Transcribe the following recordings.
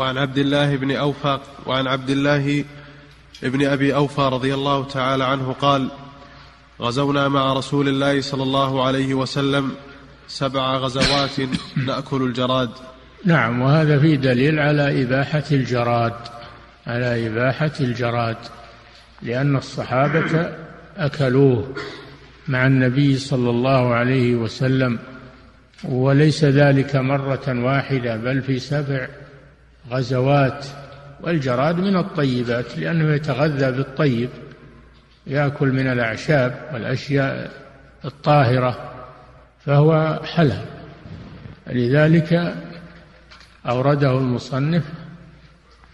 وعن عبد الله بن أوفى وعن عبد الله بن أبي أوفى رضي الله تعالى عنه قال غزونا مع رسول الله صلى الله عليه وسلم سبع غزوات نأكل الجراد. نعم وهذا فيه دليل على إباحة الجراد على إباحة الجراد لأن الصحابة أكلوه مع النبي صلى الله عليه وسلم وليس ذلك مرة واحدة بل في سبع غزوات والجراد من الطيبات لأنه يتغذى بالطيب يأكل من الأعشاب والأشياء الطاهرة فهو حلال. لذلك أورده المصنف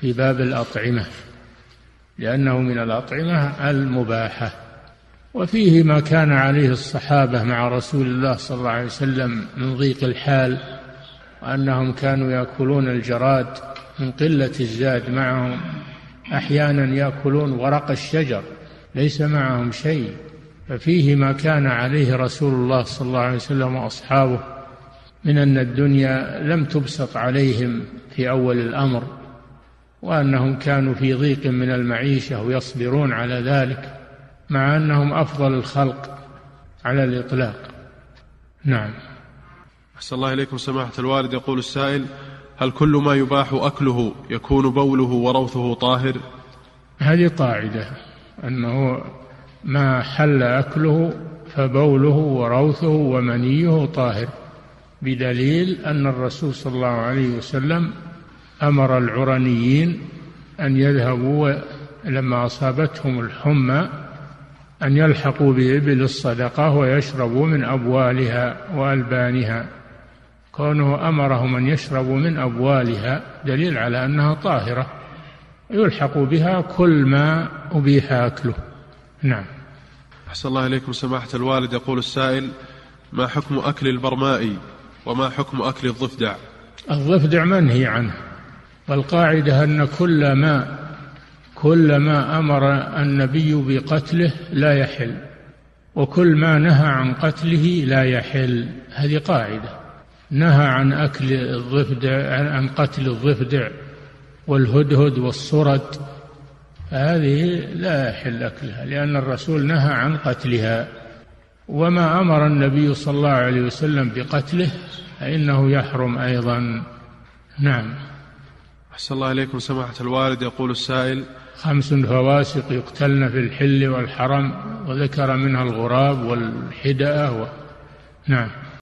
في باب الأطعمة لأنه من الأطعمة المباحة. وفيه ما كان عليه الصحابة مع رسول الله صلى الله عليه وسلم من ضيق الحال وأنهم كانوا يأكلون الجراد من قلة الزاد معهم. أحيانا يأكلون ورق الشجر ليس معهم شيء. ففيه ما كان عليه رسول الله صلى الله عليه وسلم وأصحابه. من أن الدنيا لم تبسط عليهم في أول الأمر وأنهم كانوا في ضيق من المعيشة ويصبرون على ذلك مع أنهم أفضل الخلق على الإطلاق. نعم. أحسن الله إليكم سماحة الوالد. يقول السائل هل كل ما يباح أكله يكون بوله وروثه طاهر؟ هذه قاعدة أنه ما حل أكله فبوله وروثه ومنيه طاهر بدليل أن الرسول صلى الله عليه وسلم أمر العرنيين أن يذهبوا لما أصابتهم الحمى أن يلحقوا بإبل الصدقة ويشربوا من أبوالها وألبانها. كونه أمرهم أن يشربوا من أبوالها دليل على أنها طاهرة يلحق بها كل ما أبيح أكله. نعم. أحسن الله إليكم. سماحة الوالد يقول السائل ما حكم أكل البرماء وما حكم أكل الضفدع؟ الضفدع منهي عنه والقاعدة أن كل ما كل ما أمر النبي بقتله لا يحل وكل ما نهى عن قتله لا يحل. هذه قاعدة. نهى عن أكل الضفدع عن قتل الضفدع والهدهد والصرد. هذه لا يحل أكلها لأن الرسول نهى عن قتلها. وما أمر النبي صلى الله عليه وسلم بقتله فإنه يحرم أيضا. نعم. أحسن الله إليكم سماحة الوالد. يقول السائل خمس فواسق يقتلن في الحل والحرم وذكر منها الغراب والحدأة و... نعم.